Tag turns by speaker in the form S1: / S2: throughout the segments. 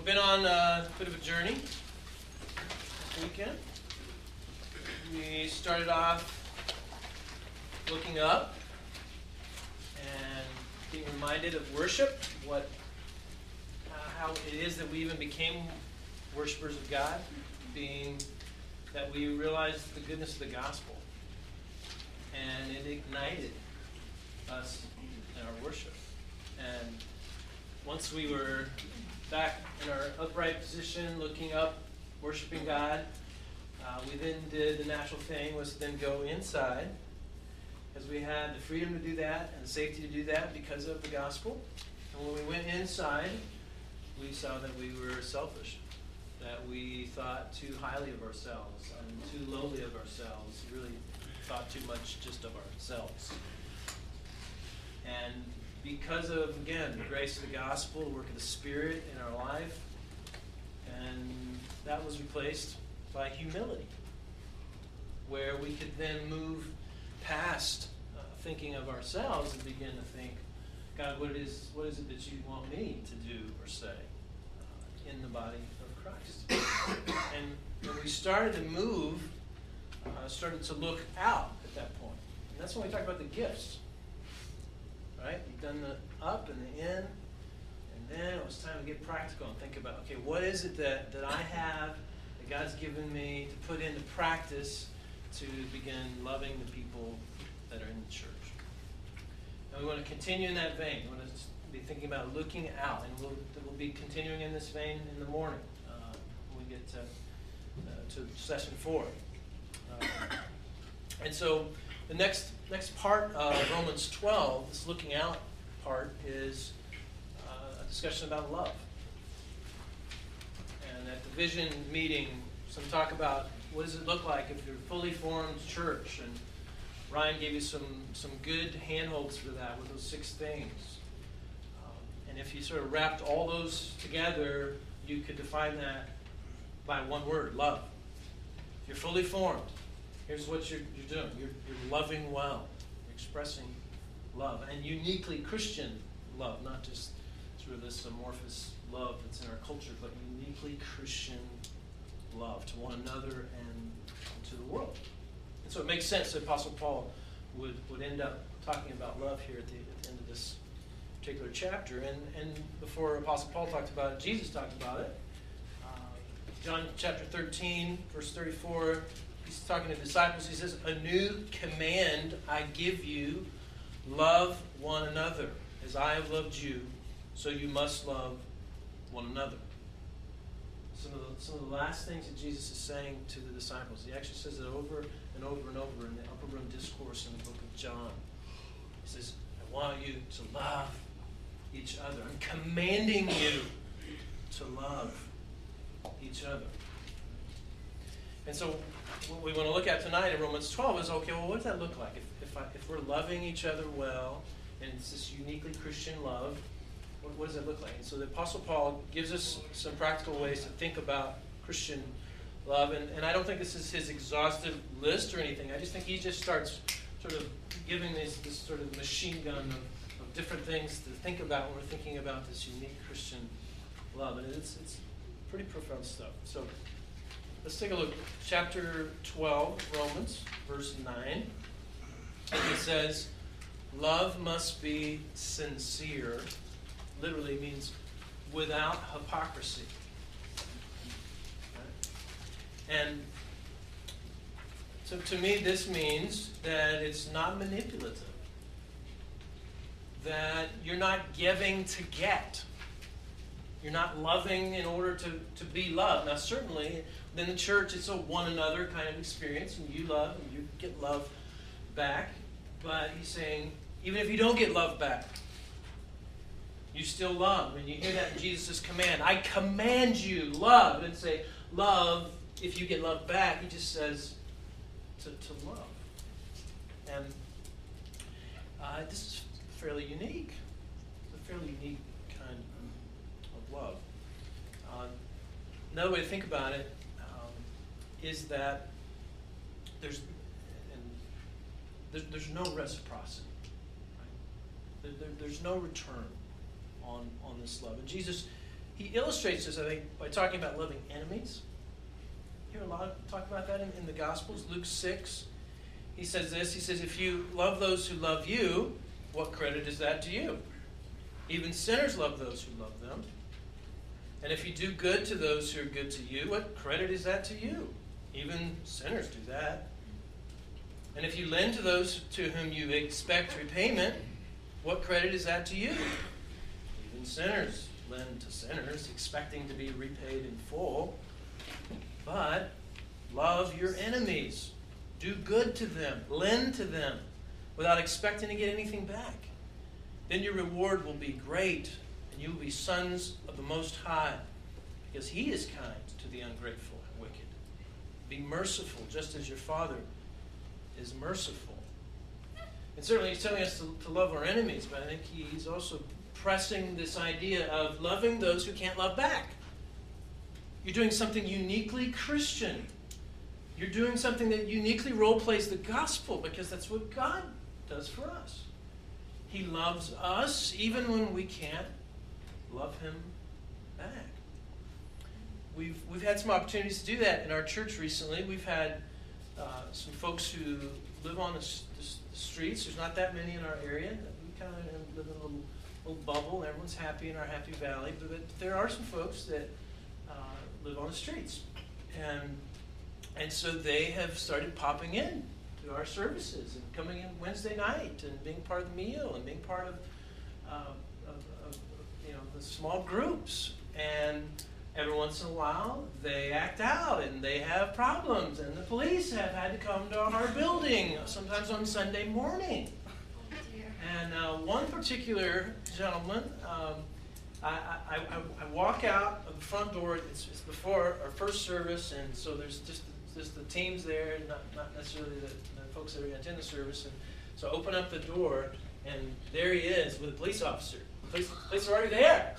S1: We've been on a bit of a journey this weekend. We started off looking up and being reminded of worship, what, uh, how it is that we even became worshipers of God, being that we realized the goodness of the gospel, and it ignited us in our worship. And once we were back in our upright position, looking up, worshiping God, uh, we then did the natural thing was to then go inside, as we had the freedom to do that and the safety to do that because of the gospel. And when we went inside, we saw that we were selfish, that we thought too highly of ourselves and too lowly of ourselves, really thought too much just of ourselves. And because of, again, the grace of the gospel, the work of the Spirit in our life, and that was replaced by humility, where we could then move past uh, thinking of ourselves and begin to think, God, what is, what is it that you want me to do or say uh, in the body of Christ? and when we started to move, uh, started to look out at that point. And that's when we talk about the gifts done the up and the in, and then it was time to get practical and think about, okay, what is it that, that I have that God's given me to put into practice to begin loving the people that are in the church? And we want to continue in that vein. We want to be thinking about looking out, and we'll, we'll be continuing in this vein in the morning uh, when we get to, uh, to session four. Uh, and so the next next part of Romans 12, is looking out part, is uh, a discussion about love. And at the vision meeting, some talk about what does it look like if you're a fully formed church. And Ryan gave you some, some good handholds for that with those six things. Um, and if you sort of wrapped all those together, you could define that by one word love. If you're fully formed, here's what you're, you're doing you're, you're loving well, you're expressing love, and uniquely Christian love, not just of this amorphous love that's in our culture, but uniquely Christian love to one another and to the world. And so it makes sense that Apostle Paul would, would end up talking about love here at the, at the end of this particular chapter. And, and before Apostle Paul talked about it, Jesus talked about it. Uh, John chapter 13, verse 34 he's talking to disciples. He says, A new command I give you love one another. As I have loved you, so you must love one another. Some of, the, some of the last things that Jesus is saying to the disciples. He actually says it over and over and over in the upper room discourse in the book of John. He says, I want you to love each other. I'm commanding you to love each other. And so what we want to look at tonight in Romans 12 is okay, well, what does that look like? If, if, I, if we're loving each other well, and it's this uniquely Christian love, what, what does it look like? And so the Apostle Paul gives us some practical ways to think about Christian love. And, and I don't think this is his exhaustive list or anything. I just think he just starts sort of giving this, this sort of machine gun of, of different things to think about when we're thinking about this unique Christian love. And it's, it's pretty profound stuff. So Let's take a look. Chapter 12, Romans, verse 9. It says, Love must be sincere. Literally means without hypocrisy. And so to me, this means that it's not manipulative. That you're not giving to get. You're not loving in order to, to be loved. Now, certainly, then the church, it's a one another kind of experience, and you love and you get love back. But he's saying, even if you don't get love back, you still love. And you hear that in Jesus' command. I command you, love. And say, love, if you get love back, he just says to, to love. And uh, this is fairly unique. It's a fairly unique kind of love. Uh, another way to think about it is that there's there, there's no reciprocity. Right? There, there, there's no return on on this love. And Jesus, he illustrates this, I think, by talking about loving enemies. You hear a lot of talk about that in, in the Gospels. Luke 6, he says this. He says, If you love those who love you, what credit is that to you? Even sinners love those who love them. And if you do good to those who are good to you, what credit is that to you? Even sinners do that. And if you lend to those to whom you expect repayment, what credit is that to you? Even sinners lend to sinners, expecting to be repaid in full. But love your enemies, do good to them, lend to them without expecting to get anything back. Then your reward will be great, and you will be sons of the Most High, because He is kind to the ungrateful and wicked. Be merciful, just as your Father is merciful. And certainly he's telling us to, to love our enemies, but I think he's also pressing this idea of loving those who can't love back. You're doing something uniquely Christian. You're doing something that uniquely role plays the gospel because that's what God does for us. He loves us even when we can't love him back. We've, we've had some opportunities to do that in our church recently. We've had uh, some folks who live on the, the, streets. There's not that many in our area. We kind of live in a little, little bubble. Everyone's happy in our happy valley. But, but there are some folks that uh, live on the streets. And, and so they have started popping in to our services and coming in Wednesday night and being part of the meal and being part of, uh, of, of you know, the small groups. And every once in a while they act out and they have problems and the police have had to come to our building sometimes on sunday morning. And uh, one particular gentleman um, I, I, I, I, walk out of the front door it's, it's, before our first service and so there's just just the teams there not, not necessarily the, the folks that are going to attend the service and so I open up the door and there he is with a police officer. Police, police are already there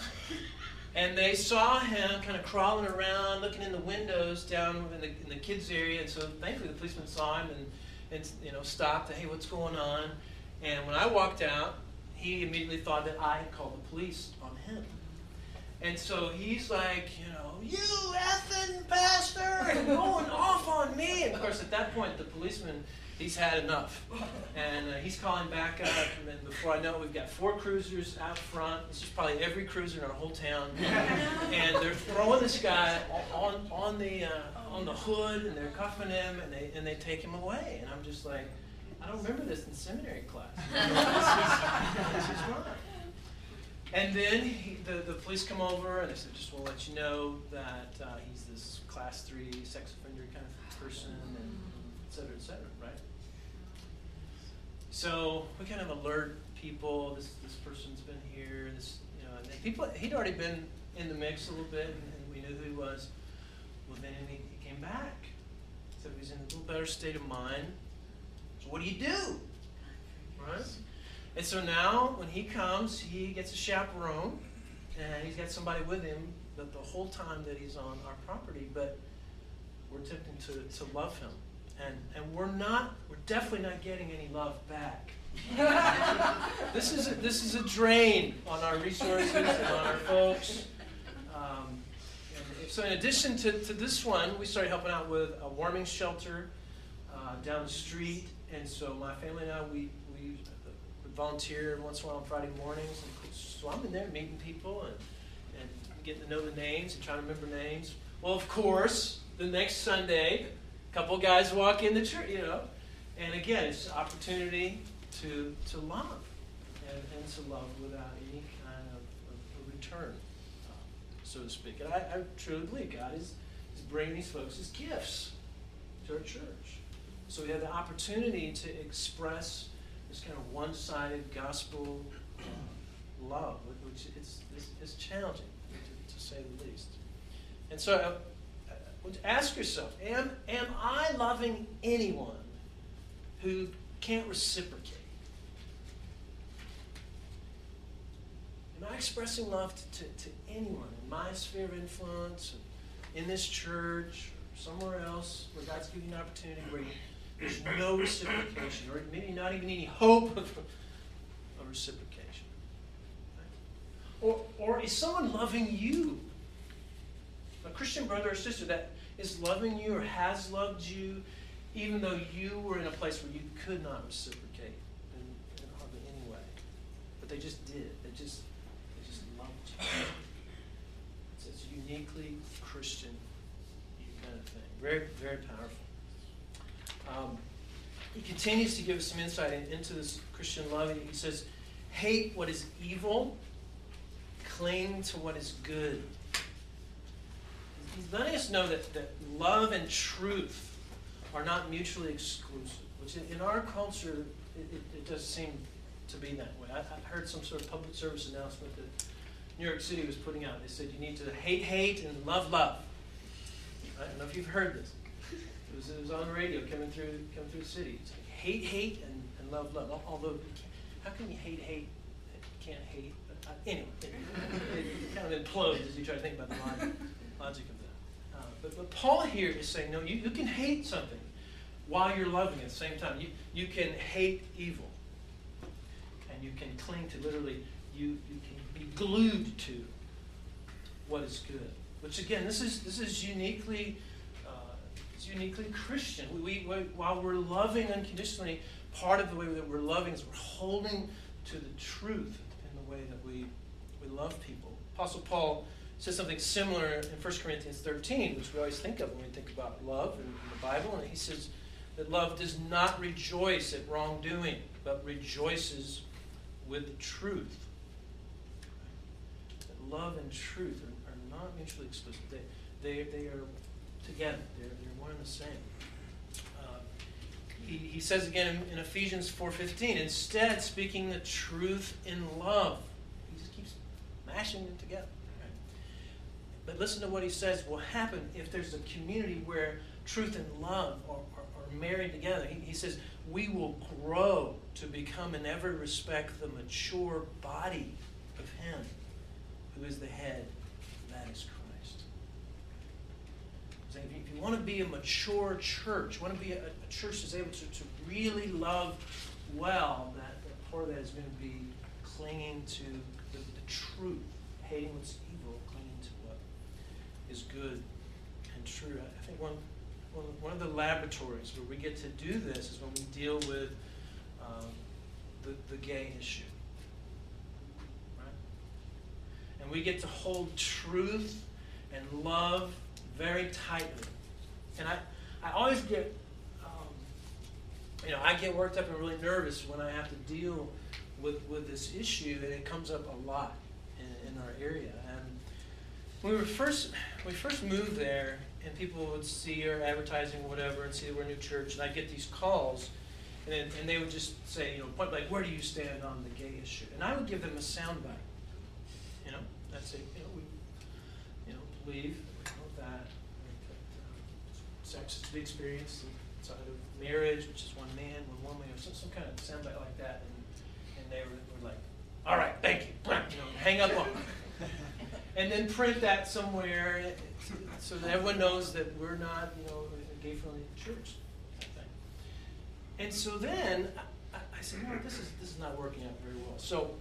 S1: and they saw him kind of crawling around, looking in the windows down in the, in the kids' area. And so thankfully the policeman saw him and, and you know stopped. Hey, what's going on? And when I walked out, he immediately thought that I had called the police on him. And so he's like, you know, you effing pastor, and going off on me. And of course, at that point, the policeman he's had enough. And uh, he's calling back up. And before I know it, we've got four cruisers out front. This is probably every cruiser in our whole town. and they're throwing this guy on, on, the, uh, on the hood and they're cuffing him and they, and they take him away. And I'm just like, I don't remember this in seminary class. this, is, fine. And then he, the, the police come over and they said, just want to let you know that uh, he's this class three sex offender kind of person, and et cetera, et cetera? So we kind of alert people. This this person's been here. This you know, and people he'd already been in the mix a little bit, and, and we knew who he was. Well, then he, he came back. So he's in a little better state of mind. So what do you do? Right. And so now, when he comes, he gets a chaperone, and he's got somebody with him the, the whole time that he's on our property. But we're tempted to, to love him and and we're not we're definitely not getting any love back. this is a, this is a drain on our resources and on our folks. Um, so in addition to, to this one, we started helping out with a warming shelter uh, down the street, and so my family and I we we volunteer once in a while on Friday mornings. And so I'm in there meeting people and and getting to know the names and trying to remember names. Well, of course, the next Sunday couple guys walk in the church, you know. And again, it's opportunity to, to love and, and to love without any kind of, of, return, uh, so to speak. And I, I truly believe God is, is bringing these folks as gifts to our church. So we have the opportunity to express this kind of one sided gospel love, which is, challenging, to, to, say the least. And so ask yourself am, am I loving anyone who can't reciprocate? Am I expressing love to, to, to anyone in my sphere of influence, in this church, or somewhere else where God's giving you an opportunity where there's no reciprocation, or maybe not even any hope of, reciprocation? Or, or is someone loving you Christian brother or sister that is loving you or has loved you, even though you were in a place where you could not reciprocate in, in hardly any way. But they just did. They just they just loved you. It's, it's uniquely Christian kind of thing. Very, very powerful. Um, he continues to give us some insight into this Christian love. He says, hate what is evil, cling to what is good. Letting us know that, that love and truth are not mutually exclusive, which in, our culture, it, it, it, does seem to be that way. I, I heard some sort of public service announcement that New York City was putting out. They said you need to hate hate and love love. I don't know if you've heard this. It was, it was on the radio coming through coming through the city. It's like hate hate and, and love love. Although, how can you hate hate? You can't hate. Uh, anyway, it, it, kind of implodes as you try to think about the logic, logic of but, but Paul here is saying, no, you, you can hate something while you're loving at the same time. You, you can hate evil. And you can cling to literally, you, you can be glued to what is good. Which again, this is this is uniquely uh, it's uniquely Christian. We, we, while we're loving unconditionally, part of the way that we're loving is we're holding to the truth in the way that we we love people. Apostle Paul says something similar in 1 Corinthians 13, which we always think of when we think about love in, the Bible, and he says that love does not rejoice at wrongdoing, but rejoices with truth. That love and truth are not mutually exclusive. They, they, they are together. They're, they're one and the same. Uh, he, he says again in, in Ephesians 4.15, instead speaking the truth in love. He just keeps mashing them together. But listen to what he says will happen if there's a community where truth and love are, are, are married together. He, he says, we will grow to become in every respect the mature body of him who is the head that is Christ. If you want to be a mature church, you want to be a, a church that's able to, to really love well, that, that part of that is going to be clinging to the, the truth, hating what's evil, clinging to what is good and true. I think one, one of the laboratories where we get to do this is when we deal with um, the, the gay issue. And we get to hold truth and love very tightly. And I, I always get, um, you know, I get worked up and really nervous when I have to deal with, with this issue, and it comes up a lot in, in our area. And when we were first, we first moved there, and people would see our advertising, whatever, and see that we're a new church, and I'd get these calls, and, then, and they would just say, you know, blank, where do you stand on the gay issue? And I would give them a soundbite. You know, that's it. You know, we, you know, believe that, that um, sex is to be experienced inside of marriage, which is one man, one woman, or some, some kind of soundbite like that. And, and they were, were like, all right, thank you. You know, hang up on and then print that somewhere eh, so that everyone knows that we're not, you know, a gay-friendly church. And so then I, I said, no, this is this is not working out very well. So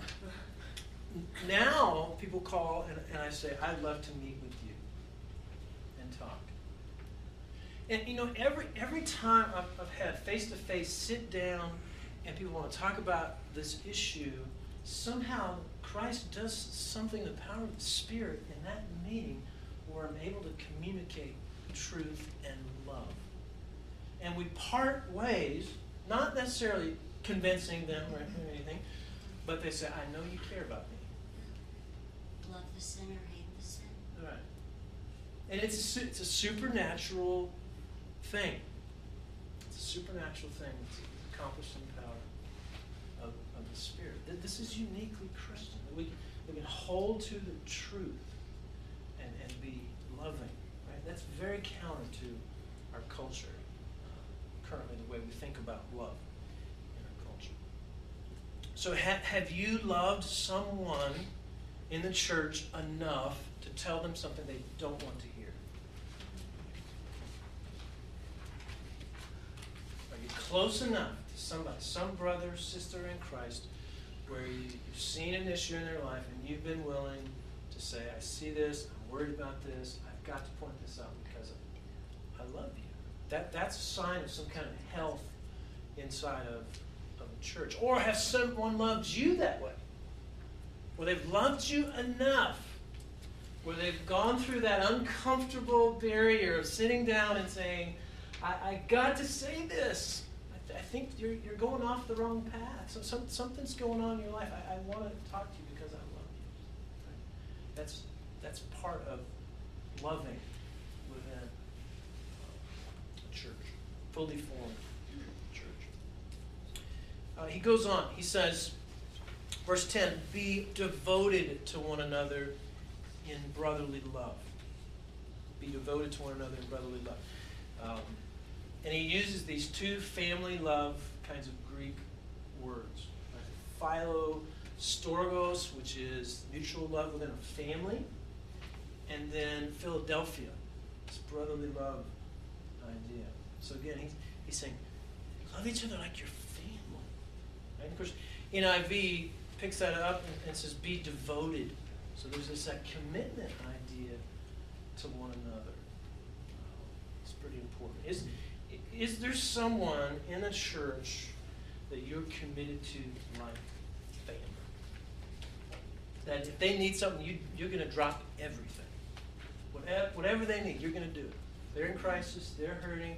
S1: now people call and, and I say, I'd love to meet with you and talk. And you know, every every time I've, I've had face to face sit down and people want to talk about this issue, somehow Christ does something, the power of the Spirit in that meeting where I'm able to communicate truth and love. And we part ways, not necessarily convincing them or anything, but they say, I know you care about me
S2: love the sinner, hate the sin.
S1: Right. And it's a, it's a supernatural thing. It's a supernatural thing. It's accomplished in the power of, of the Spirit. This is uniquely Christian. We, we can hold to the truth and, and be loving. Right? That's very counter to our culture, uh, currently, the way we think about love in our culture. So, ha- have you loved someone? in the church enough to tell them something they don't want to hear? Are you close enough to somebody, some brother, sister in Christ, where you, have seen an issue in their life and you've been willing to say, I see this, I'm worried about this. I've got to point this out because I love you. That, that's a sign of some kind of health inside of, of a church. Or have someone loved you that way? Where they've loved you enough, where they've gone through that uncomfortable barrier of sitting down and saying, I, I got to say this. I, think you're, you're going off the wrong path. So some, something's going on in your life. I, I want to talk to you because I love you. Right? That's, that's part of loving within a church, fully formed church. Uh, he goes on. He says, verse 10 Be devoted to one another in brotherly love. Be devoted to one another in brotherly love. Um, and he uses these two family love kinds of Greek words. Right? Philo storgos, which is mutual love within a family, and then Philadelphia, this brotherly love idea. So again, he's, he's saying, love each other like your family. Right? Of course, NIV picks that up and, and says, be devoted. So there's this that commitment idea to one another. It's pretty important. Is, is there someone in a church that you're committed to like family? That if they need something, you, you're going to drop everything. Whatever, whatever they need, you're going to do it. They're in crisis, they're hurting,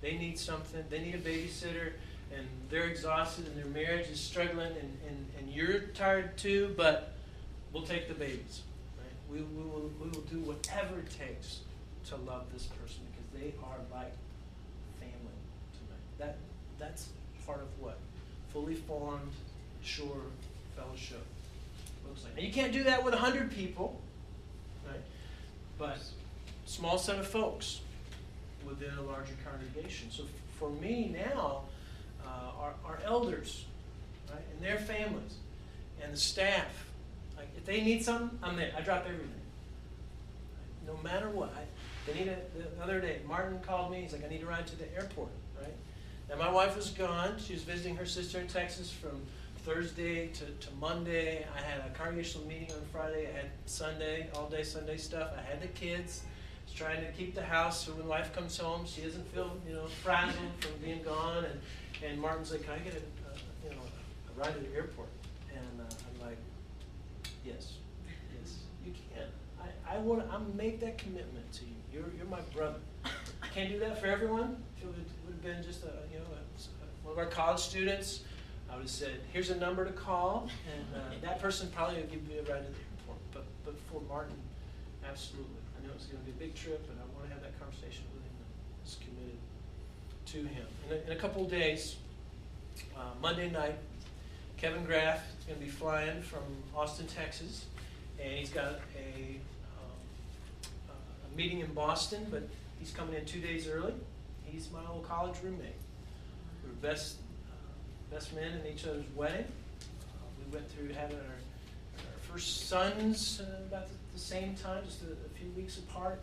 S1: they need something, they need a babysitter, and they're exhausted, and their marriage is struggling, and, and, and you're tired too, but we'll take the babies. Right? We, we, will, we will do whatever it takes to love this person because they are like. That, that's part of what fully formed, sure fellowship looks like. Now, you can't do that with 100 people, right? But small set of folks within a larger congregation. So for me now, uh, our, our elders, right, and their families, and the staff, like if they need something, I'm there. I drop everything. No matter what. I, they need a, the other day, Martin called me. He's like, I need to ride to the airport, And my wife was gone. She was visiting her sister in Texas from Thursday to, to Monday. I had a congregational meeting on Friday. I had Sunday, all day Sunday stuff. I had the kids. I was trying to keep the house so when wife comes home, she doesn't feel, you know, frazzled from being gone. And, and Martin's like, can I get a, you know, a ride to the airport? And uh, I'm like, yes, yes, you can. I, I want to I make that commitment to you. You're, you're my brother. I can't do that for everyone. Been just a, you know, a, one of our college students, I would have said, here's a number to call, and uh, that person probably would give me a ride to the airport. But, but for Martin, absolutely. I know it's going to be a big trip, and I want to have that conversation with him is committed to him. In a, in a couple of days, uh, Monday night, Kevin Graff is going to be flying from Austin, Texas, and he's got a, um, a meeting in Boston, but he's coming in two days early. He's my old college roommate. We were best uh, best men in each other's wedding. Uh, we went through having our, our first sons uh, about the, the, same time, just a, a few weeks apart.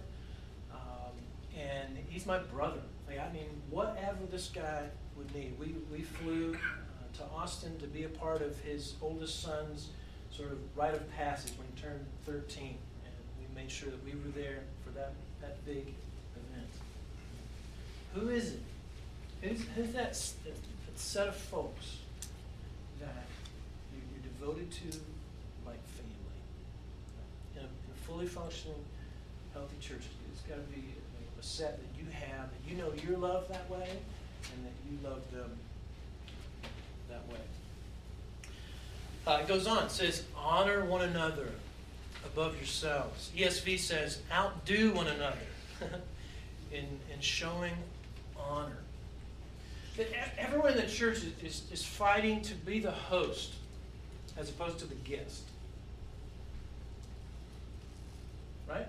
S1: Um, and he's my brother. Like, I mean, whatever this guy would need. We, we flew uh, to Austin to be a part of his oldest son's sort of rite of passage when he turned 13. And we made sure that we were there for that, that big. Who is it? Who's, who's that, that set of folks that you're devoted to like family? In a, in a fully functioning, healthy church, it's got to be a set that you have, that you know you're loved that way, and that you love them that way. Uh, it goes on, it says, honor one another above yourselves. ESV says, outdo one another in, in showing honor. That everyone in the church is, is, is fighting to be the host as opposed to the guest. Right?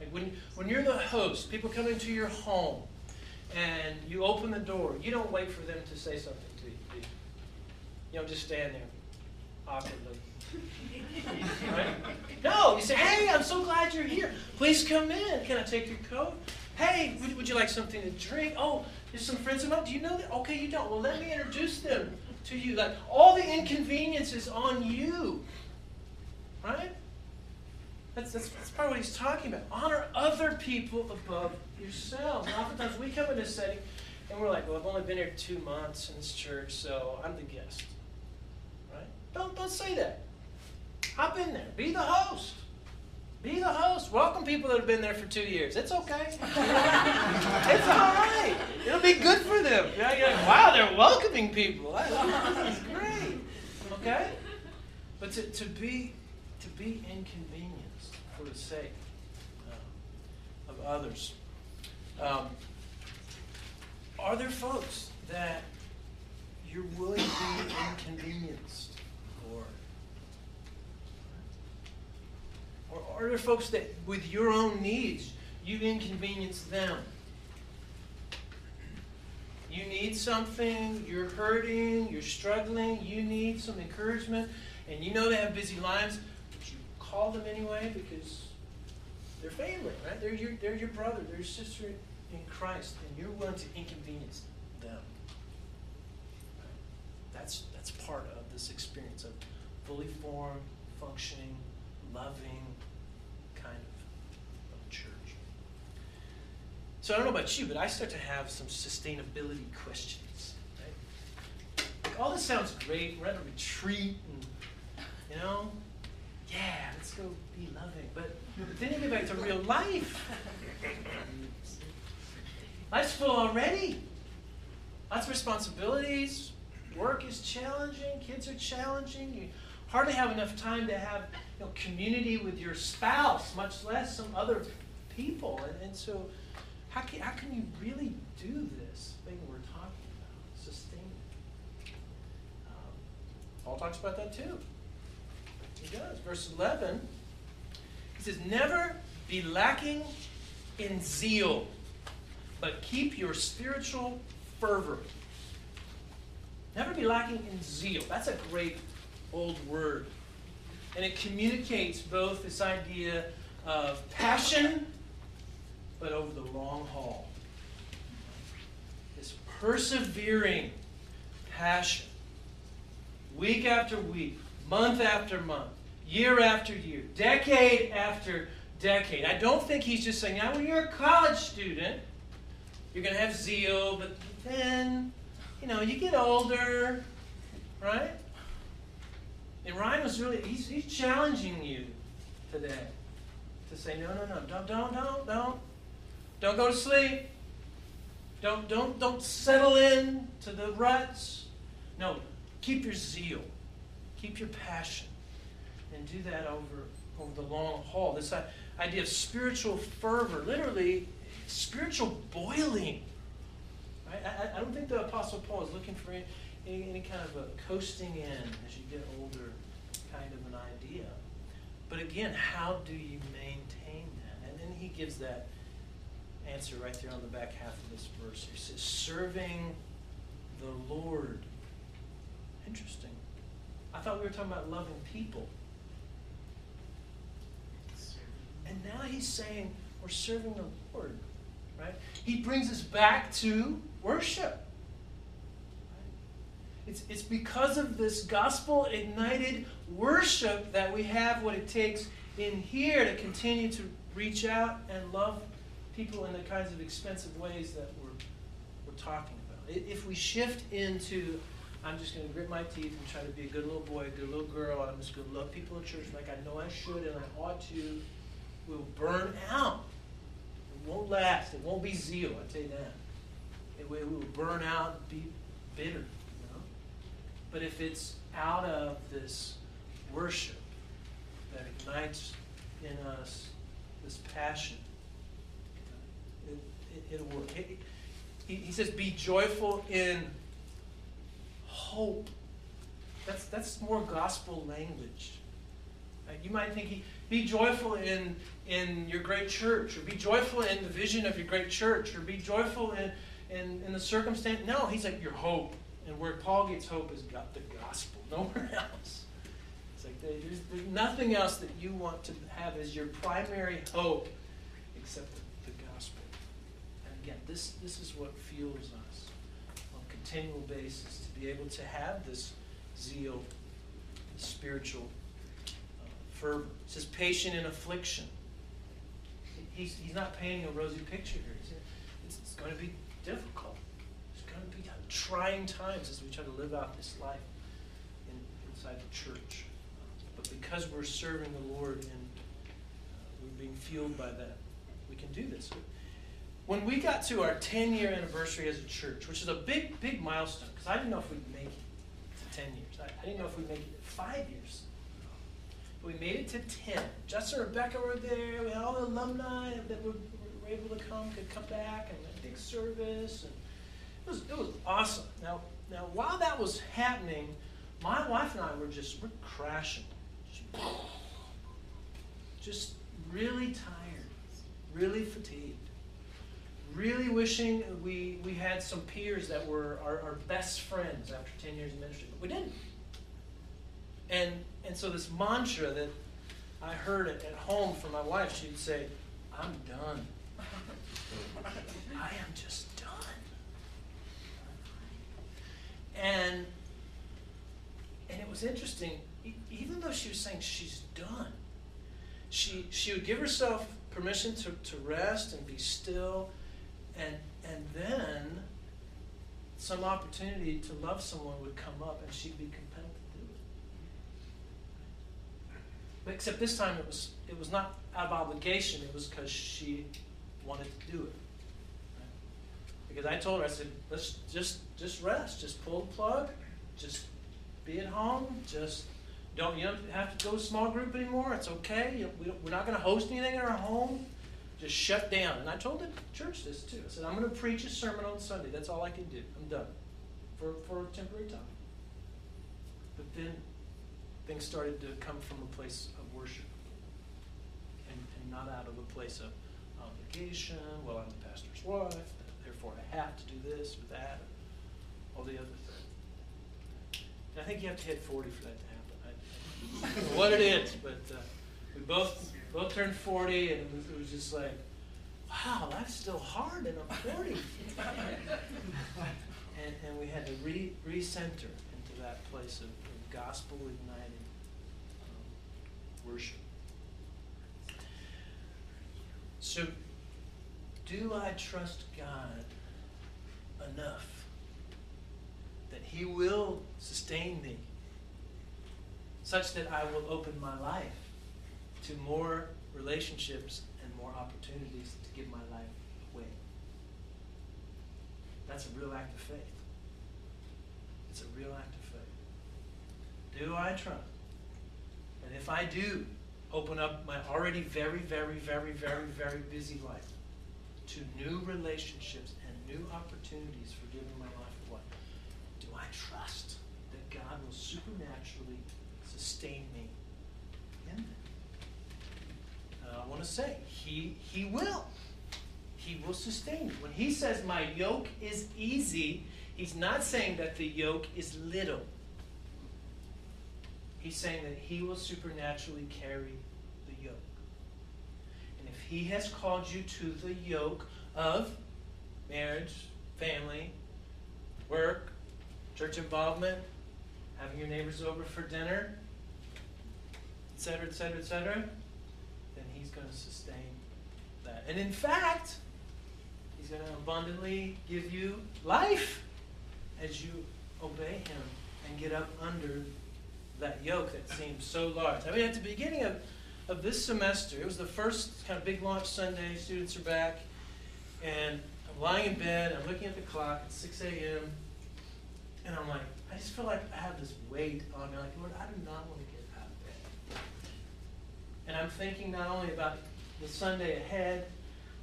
S1: Like when, when you're the host, people come into your home and you open the door, you don't wait for them to say something to you. You, don't just stand there awkwardly. right? No, you say, hey, I'm so glad you're here. Please come in. Can I take your coat? Hey, would, would you like something to drink? Oh, there's some friends of mine. Do you know that? Okay, you don't. Well, let me introduce them to you. Like all the inconvenience is on you. Right? That's, that's, that's part of what he's talking about. Honor other people above yourselves. And oftentimes we come in this setting and we're like, well, I've only been here two months in this church, so I'm the guest. Right? Don't, don't say that. Hop in there. Be the host. Be the host. Welcome people that have been there for two years. It's okay. it's all right. It'll be good for them. You're like, wow, they're welcoming people. That's great. Okay? But to, to be to be inconvenienced for the sake uh, of others. Um, are there folks that you're willing to be inconvenienced for? Or are there folks that, with your own needs, you inconvenience them? You need something, you're hurting, you're struggling, you need some encouragement, and you know they have busy lives, but you call them anyway because they're family, right? They're your, they're your brother, they're your sister in Christ, and you're willing to inconvenience them. That's, that's part of this experience of fully formed, functioning, loving kind of, of church. So I don't know about you, but I start to have some sustainability questions. Right? Like, all this sounds great. We're at a retreat, and you know, yeah, let's go be loving. But, but then you get back to real life. Life's full already. Lots of responsibilities. Work is challenging. Kids are challenging. You hardly have enough time to have you know, community with your spouse, much less some other people. And, and so, how can, how can you really do this thing we're talking about? Sustain it. Um, Paul talks about that too. He does. Verse 11, he says, Never be lacking in zeal, but keep your spiritual fervor. Never be lacking in zeal. That's a great old word. And it communicates both this idea of passion, but over the long haul. This persevering passion, week after week, month after month, year after year, decade after decade. I don't think he's just saying, now when you're a college student, you're going to have zeal, but then, you know, you get older, right? And Ryan was really, he's, he's challenging you today to say, no, no, no, don't, don't, don't, don't. Don't go to sleep. Don't, don't, don't settle in to the ruts. No, keep your zeal. Keep your passion. And do that over, over the long haul. This idea of spiritual fervor, literally, spiritual boiling. Right? I, I don't think the Apostle Paul is looking for any, any, any kind of a coasting in as you get older kind of an idea. But again, how do you maintain that? And then he gives that answer right there on the back half of this verse. He says, serving the Lord. Interesting. I thought we were talking about loving people. And now he's saying we're serving the Lord. Right? He brings us back to worship. It's, it's because of this gospel ignited worship that we have what it takes in here to continue to reach out and love people in the kinds of expensive ways that we're, we're talking about. If we shift into, I'm just going to grit my teeth and try to be a good little boy, a good little girl, I'm just going to love people in church like I know I should and I ought to, we'll burn out. It won't last. It won't be zeal, I tell you that. It will burn out, be bitter. You know? But if it's out of this worship that ignites in us this passion, it, will work. He, he, he says, be joyful in hope. That's, that's more gospel language. Right? You might think, he, be joyful in, in your great church, or be joyful in the vision of your great church, or be joyful in, in, in the circumstance. No, he's like your hope. And where Paul gets hope is got the gospel, nowhere else. It's like there's, there's nothing else that you want to have as your primary hope except the again, this, this is what fuels us on a continual basis to be able to have this zeal, this spiritual uh, fervor. It says patient in affliction. He's, he's not painting a rosy picture here. It's, it's going to be difficult. It's going to be trying times as we try to live out this life in, inside the church. But because we're serving the Lord and uh, we're being fueled by that, we can do this. When we got to our 10 year anniversary as a church, which is a big, big milestone, because I didn't know if we'd make it to 10 years. I, I didn't know if we'd make it five years. But we made it to 10. Justin and Rebecca were there. We had all the alumni that were, were able to come, could come back, and a big service. And it was, it was awesome. Now, now, while that was happening, my wife and I were just, we're crashing. Just, just really tired, really fatigued really wishing we, we had some peers that were our, our best friends after 10 years of ministry, but we didn't. And, and so this mantra that I heard at, at home from my wife, she'd say, I'm done. I am just done. And, and it was interesting, even though she was saying she's done, she, she would give herself permission to, to rest and be still and and then some opportunity to love someone would come up and she'd be compelled to do it. But except this time it was it was not out of obligation, it was because she wanted to do it. Because I told her, I said, let's just just rest, just pull the plug, just be at home, just don't you don't have to go to small group anymore. It's okay. We, we're not going to host anything in our home just shut down. And I told the church this too. I said, I'm going to preach a sermon on Sunday. That's all I can do. I'm done for, for a temporary time. But then things started to come from a place of worship and, and not out of a place of obligation. Well, I'm the pastor's wife, therefore I have to do this or that, or all the other things. And I think you have to hit 40 for that to happen. I, I don't know what it is, but uh, we both both turned 40, and it was, it was just like, wow, life's still hard, and I'm 40. and, and we had to re recenter into that place of, of gospel ignited um, worship. So, do I trust God enough that He will sustain me such that I will open my life to more relationships and more opportunities to give my life away. That's a real act of faith. It's a real act of faith. Do I trust? And if I do open up my already very, very, very, very, very busy life to new relationships and new opportunities for giving my life away, do I trust that God will supernaturally sustain me in that? I want to say, he, he will. He will sustain you. When he says, My yoke is easy, he's not saying that the yoke is little. He's saying that he will supernaturally carry the yoke. And if he has called you to the yoke of marriage, family, work, church involvement, having your neighbors over for dinner, etc., etc., etc., going to sustain that. And in fact, He's going to abundantly give you life as you obey Him and get up under that yoke that seems so large. I mean, at the beginning of, of this semester, it was the first kind of big launch Sunday, students are back, and I'm lying in bed, I'm looking at the clock, it's 6 a.m., and I'm like, I just feel like I have this weight on me, like, Lord, I do not want to and I'm thinking not only about the Sunday ahead,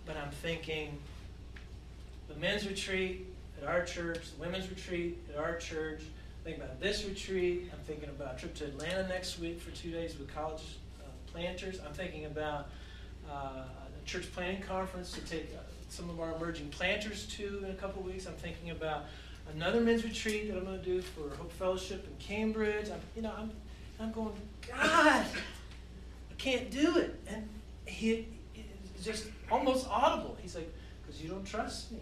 S1: but I'm thinking the men's retreat at our church, the women's retreat at our church. I'm thinking about this retreat. I'm thinking about a trip to Atlanta next week for two days with college uh, planters. I'm thinking about uh, a church planning conference to take uh, some of our emerging planters to in a couple weeks. I'm thinking about another men's retreat that I'm going to do for Hope Fellowship in Cambridge. I'm, you know, I'm, I'm going, God, can't do it. And he it's just almost audible. He's like, because you don't trust me.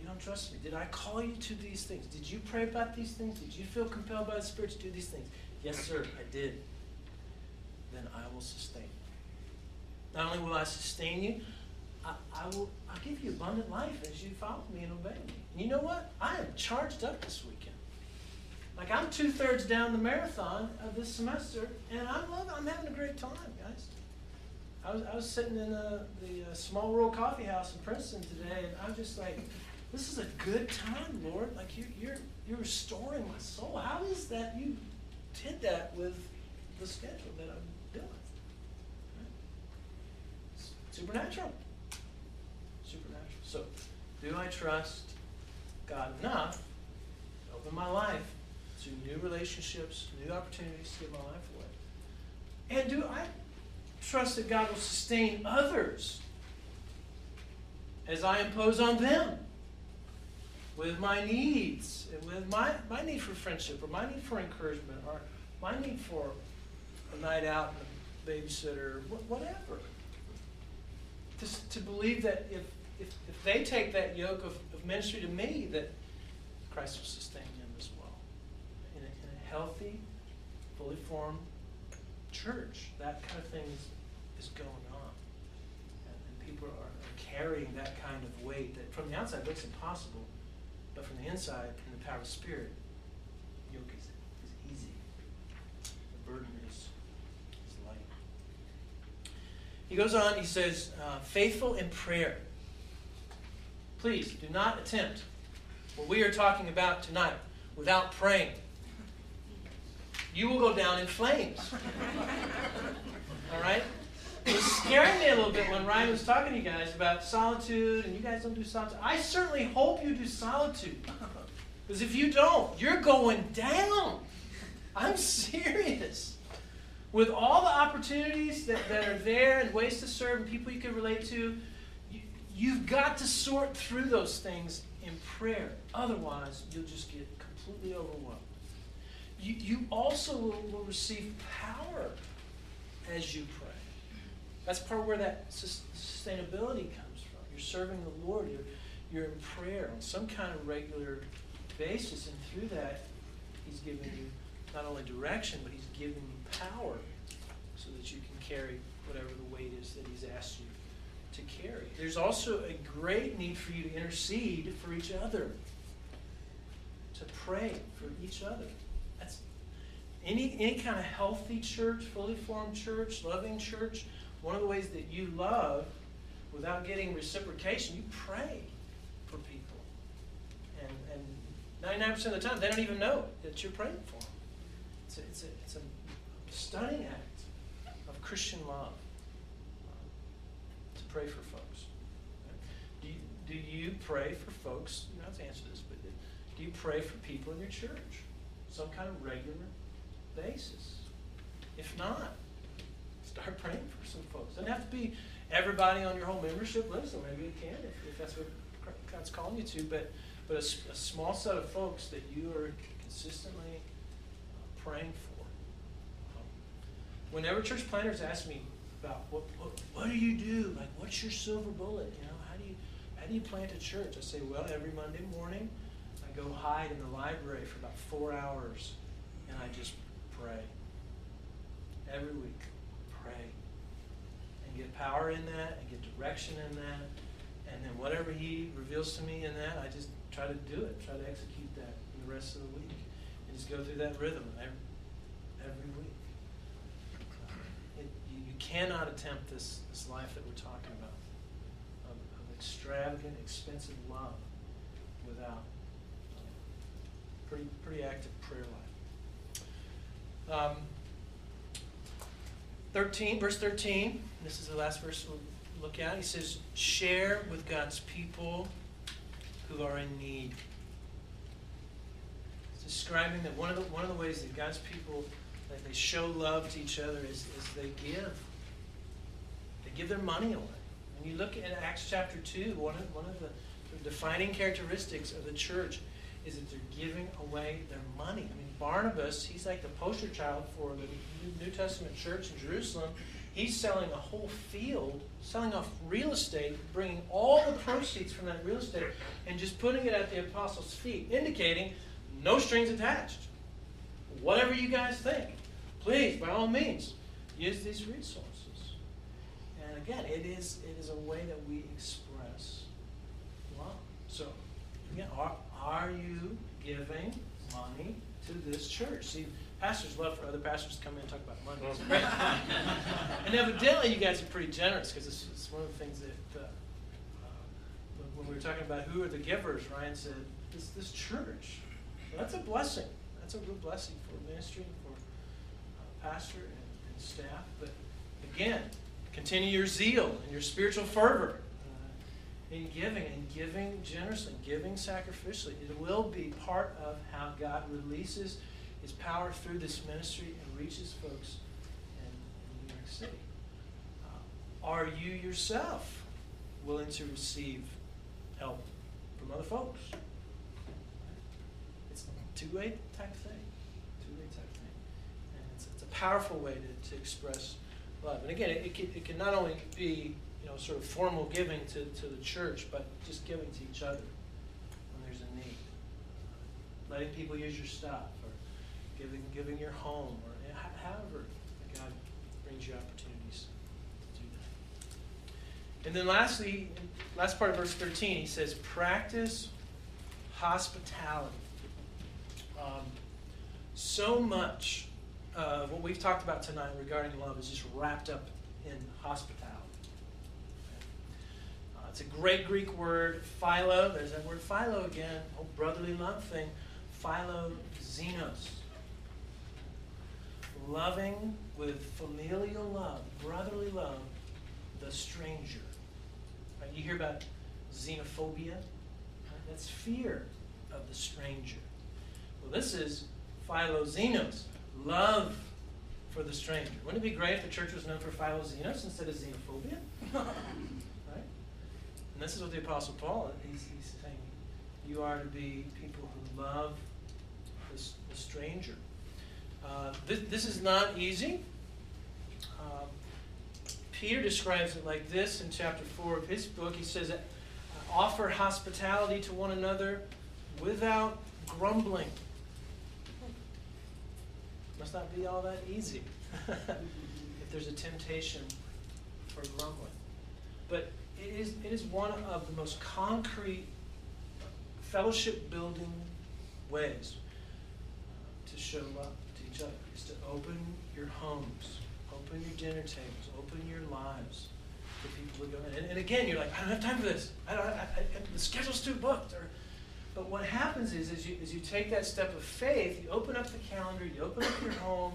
S1: You don't trust me. Did I call you to these things? Did you pray about these things? Did you feel compelled by the Spirit to do these things? Yes, sir, I did. then I will sustain you. Not only will I sustain you, I, I will I'll give you abundant life as you follow me and obey me. And you know what? I am charged up this weekend. Like I'm two thirds down the marathon of this semester, and I'm loving, I'm having a great time, guys. I was, I was sitting in a, the uh, Small World Coffee House in Princeton today, and I'm just like, this is a good time, Lord. Like you, you're you're restoring my soul. How is that you did that with the schedule that I'm doing? Supernatural. Supernatural. So, do I trust God enough to open my life to new relationships, new opportunities to give my life away? And do I trust that God will sustain others as I impose on them with my needs and with my, my need for friendship or my need for encouragement or my need for a night out and a babysitter, whatever. To, to believe that if, if, if they take that yoke of, of ministry to me, that Christ will sustain them as well. In a, in a healthy, church, that kind of thing is, is going on. And, and people are, are carrying that kind of weight that from the outside looks impossible, but from the inside, in the power of Spirit, yoke is, is easy. The burden is, is light. He goes on, he says, uh, faithful in prayer. Please do not attempt what we are talking about tonight without praying. You will go down in flames. All right? It was scaring me a little bit when Ryan was talking to you guys about solitude, and you guys don't do solitude. I certainly hope you do solitude. Because if you don't, you're going down. I'm serious. With all the opportunities that, that are there and ways to serve and people you can relate to, you, you've got to sort through those things in prayer. Otherwise, you'll just get completely overwhelmed. You, you also will, receive power as you pray. That's part of where that sustainability comes from. You're serving the Lord. You're, you're in prayer on some kind of regular basis. And through that, He's giving you not only direction, but He's giving you power so that you can carry whatever the weight is that He's asked you to carry. There's also a great need for you to intercede for each other, to pray for each other. That's any, any kind of healthy church, fully formed church, loving church one of the ways that you love without getting reciprocation, you pray for people. And, and 99% of the time, they don't even know that you're praying for them. It's a, it's a, it's a stunning act of Christian love uh, to pray for folks. Do you, do you pray for folks? You don't have to answer this, but do you pray for people in your church? Some kind of regular basis? If not, start praying for some folks. Doesn't have to be everybody on your whole membership list, or maybe it can if, if that's what God's calling you to. But but a, a small set of folks that you are consistently uh, praying for. Um, whenever church planners ask me about what, what what do you do, like what's your silver bullet, you know, how do you how do you plant a church? I say, well, every Monday morning, Go hide in the library for about four hours, and I just pray every week pray. And get power in that and get direction in that. And then whatever He reveals to me in that, I just try to do it, try to execute that in the rest of the week. And just go through that rhythm every, every week. It, you, you, cannot attempt this, this life that we're talking about of, of extravagant, expensive love without pretty, pretty active prayer life. Um, 13, verse 13, this is the last verse we'll look at. He says, Share with God's people who are in need. It's describing that one of the, one of the ways that God's people that they show love to each other is, is they give. They give their money away. When you look at Acts chapter 2, one of, one of the defining characteristics of the church is that they're giving away their money. I mean, Barnabas, he's like the poster child for the New Testament church in Jerusalem. He's selling a whole field, selling off real estate, bringing all the proceeds from that real estate and just putting it at the apostles' feet, indicating no strings attached. Whatever you guys think, please, by all means, use these resources. And again, it is it is a way that we express love. So, again, are, are you giving money to this church? See, pastors love for other pastors to come in and talk about money. Great. and evidently, you guys are pretty generous because it's, it's one of the things that uh, uh, when we were talking about who are the givers, Ryan said, this, this church. So that's a blessing. That's a real blessing for ministry and for uh, pastor and, and staff. But again, continue your zeal and your spiritual fervor in giving and giving generously, giving sacrificially. It will be part of how God releases his power through this ministry and reaches folks in, in New York City. Uh, are you yourself willing to receive help from other folks? It's a two-way type thing. Two-way type thing. And it's, it's a powerful way to, to express love. And again, it, it, can, it can not only be you know sort of formal giving to, to the church, but just giving to each other when there's a need. Letting people use your stuff, or giving giving your home, or however God brings you opportunities to do that. And then lastly, last part of verse 13, he says, practice hospitality. Um, so much of what we've talked about tonight regarding love is just wrapped up in hospitality. It's a great Greek word, philo. There's that word philo again, whole brotherly love thing. Philo xenos. Loving with familial love, brotherly love, the stranger. Right? You hear about xenophobia? Right? That's fear of the stranger. Well, this is philoxenos, love for the stranger. Wouldn't it be great if the church was known for philoxenos instead of xenophobia? And this is what the Apostle Paul, he's, he's saying, you are to be people who love the, the stranger. Uh, this, this is not easy. Um, Peter describes it like this in chapter 4 of his book. He says, Offer hospitality to one another without grumbling. Must not be all that easy if there's a temptation for grumbling. But it is, it is one of the most concrete fellowship building ways to show love to each other is to open your homes, open your dinner tables, open your lives to people who go in. And, and again, you're like, I don't have time for this. I don't, I, I, the schedule's too booked. Or, but what happens is, is you, as you take that step of faith, you open up the calendar, you open up your home,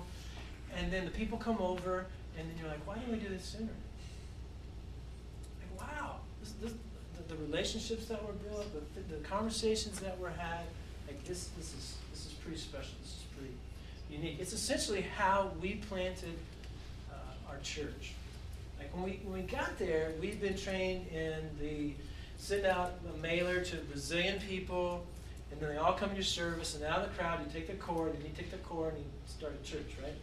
S1: and then the people come over, and then you're like, why didn't we do this sooner? Wow, this, this, the, the, relationships that were built, the, the conversations that were had, like this, this is this is pretty special. This is pretty unique. It's essentially how we planted uh, our church. Like when we when we got there, we've been trained in the send out a mailer to Brazilian people, and then they all come to your service, and out of the crowd, you take the cord, and you take the cord, and you start a church, right?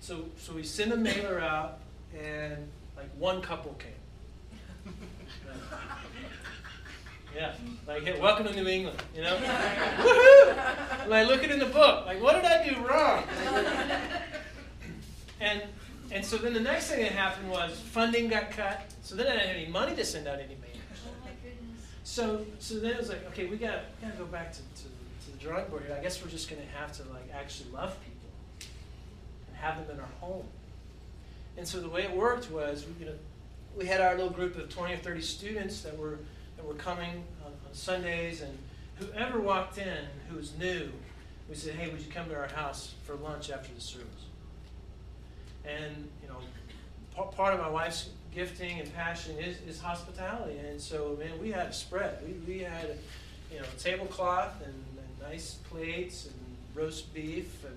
S1: So, so we send a mailer out, and like one couple came. Yeah, like hey, welcome to New England, you know. Woohoo! Like looking in the book, like what did I do wrong? and and so then the next thing that happened was funding got cut, so then I didn't have any money to send out any mailers. Oh so, so then it was like, okay, we got we got to go back to, to, to, the drawing board here. I guess we're just going to have to like actually love people and have them in our home. And so the way it worked was, we, know, we had our little group of 20 or 30 students that were that were coming on, on Sundays, and whoever walked in who was new, we said, hey, would you come to our house for lunch after the service? And you know, part of my wife's gifting and passion is, is hospitality. And so, man, we had a spread. We, we had, you know, tablecloth and, and nice plates and roast beef and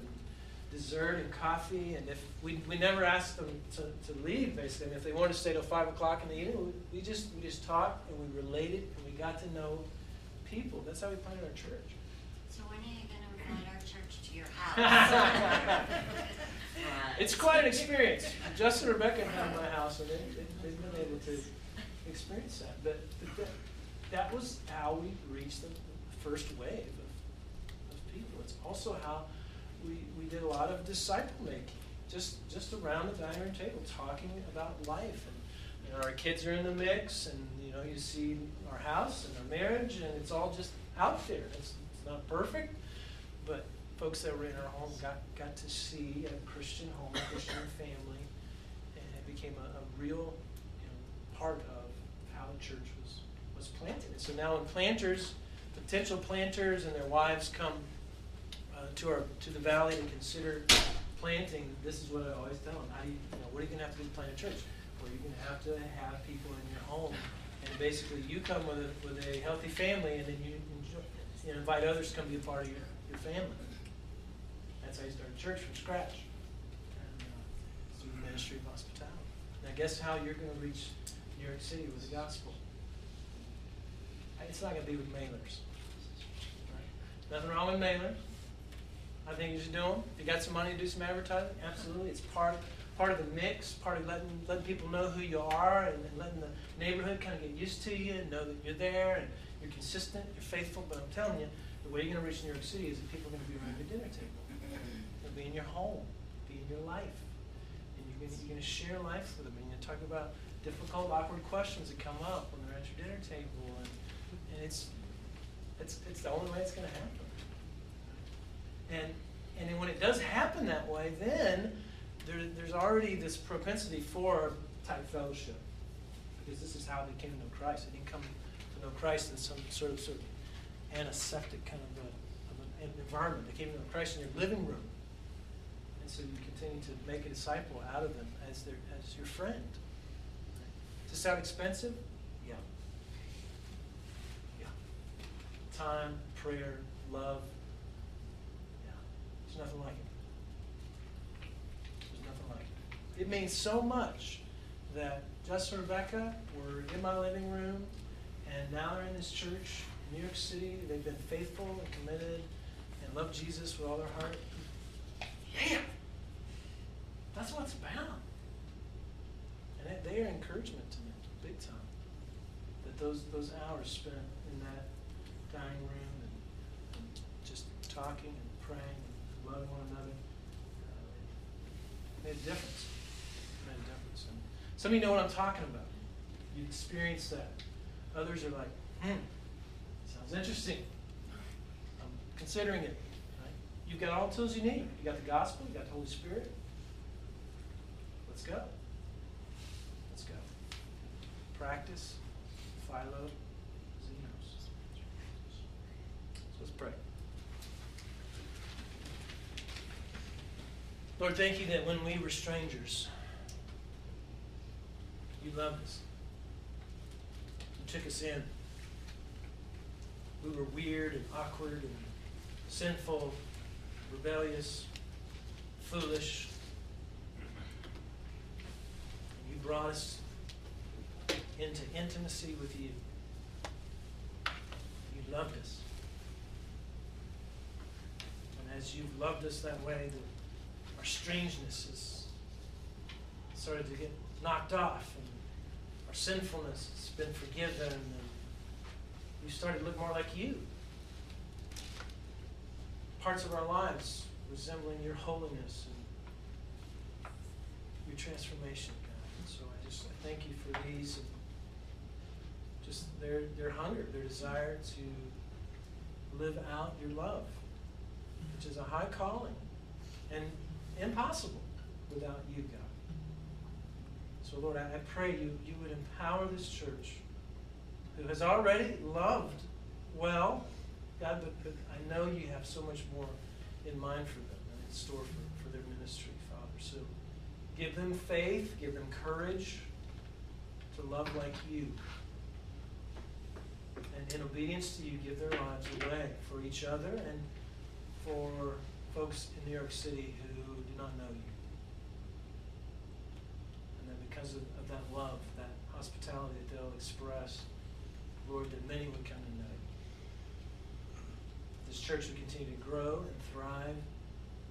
S1: dessert and coffee. And if we, we never asked them to, to leave, basically, and if they wanted to stay till five o'clock in the evening, we, we just we just talked and we related and we got to know people. That's how we planted our church.
S2: So when are you going to invite our church to your house?
S1: it's quite an experience. Justin and Rebecca have my house, and they, they, have been able to experience that. But, but that, that, was how we reached the first wave of, of people. It's also how we, we did a lot of disciple making, just just around the dining room table talking about life. And you know our kids are in the mix and you know you see our house and our marriage and it's all just out there. It's, it's not perfect but folks that were in our home got got to see a christian home a christian family and it became a, a real you know, part of how the church was was planted. So now when planters potential planters and their wives come to our to the valley to consider planting, this is what I always tell them. How do you, you know, what are you going to have to do to plant a church? Well, you're going to have to have people in your home, and basically you come with a with a healthy family, and then you enjoy, you know, invite others to come be a part of your, your family. That's how you start a church from scratch. And, uh, through the ministry of hospitality. Now, guess how you're going to reach New York City with the gospel? It's not going to be with mailers. Right? Nothing wrong with mailers. I think you should do them. If you got some money to do some advertising, absolutely. It's part part of the mix, part of letting letting people know who you are and, and letting the neighborhood kind of get used to you and know that you're there and you're consistent, you're faithful. But I'm telling you, the way you're going to reach New York City is that people are going to be around your dinner table. They'll be in your home, be in your life, and you're going to, you're going to share life with them. And you talk about difficult, awkward questions that come up when they're at your dinner table, and, and it's it's it's the only way it's going to happen. And, and when it does happen that way, then there, there's already this propensity for type fellowship. Because this is how they came to know Christ. They didn't come to know Christ in some sort of, sort of antiseptic kind of, a, of an environment. They came to know Christ in your living room. And so you continue to make a disciple out of them as, their, as your friend. Does this sound expensive? Yeah. Yeah. Time, prayer, love, there's nothing like it. There's nothing like it. It means so much that Justin and Rebecca were in my living room, and now they're in this church in New York City. They've been faithful and committed and love Jesus with all their heart. Yeah! That's what it's about. And they are encouragement to me, big time. That those, those hours spent in that dining room and, and just talking loving one another. Uh, made a difference. Made a difference. And some of you know what I'm talking about. You experience that. Others are like, hmm, sounds interesting. I'm considering it. Right? You've got all the tools you need. You got the gospel, you got the Holy Spirit. Let's go. Let's go. Practice, Philo, Xenos. So let's pray. Lord, thank you that when we were strangers, you loved us. You took us in. We were weird and awkward and sinful, rebellious, foolish. You brought us into intimacy with you. You loved us. And as you've loved us that way, our strangeness has started to get knocked off, and our sinfulness has been forgiven, and we started to look more like you. Parts of our lives resembling your holiness and your transformation, God. And so I just I thank you for these and just their their hunger, their desire to live out your love, which is a high calling. And impossible without you, God. So, Lord, I, pray you, you would empower this church who has already loved well, God, but, but I know you have so much more in mind for them and in store for, for their ministry, Father. So give them faith, give them courage to love like you. And in obedience to you, give their lives away for each other and for folks in New York City who not know you. And that because of, of that love, that hospitality that they'll express, Lord, that many would come to know you. This church would continue to grow and thrive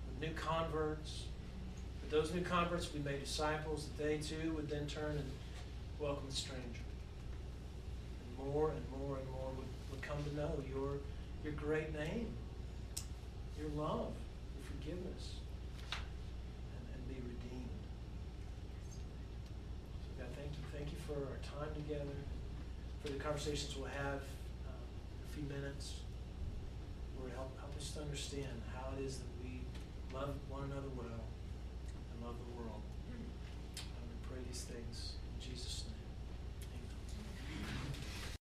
S1: with new converts. With those new converts, we made disciples that they too would then turn and welcome the stranger. And more and more and more would, would come to know your, your great name, your love, your forgiveness, for our time together, for the conversations we'll have um, in a few minutes. Lord, help, help us to understand how it is that we love one another well and love the world. Mm. And we pray these things.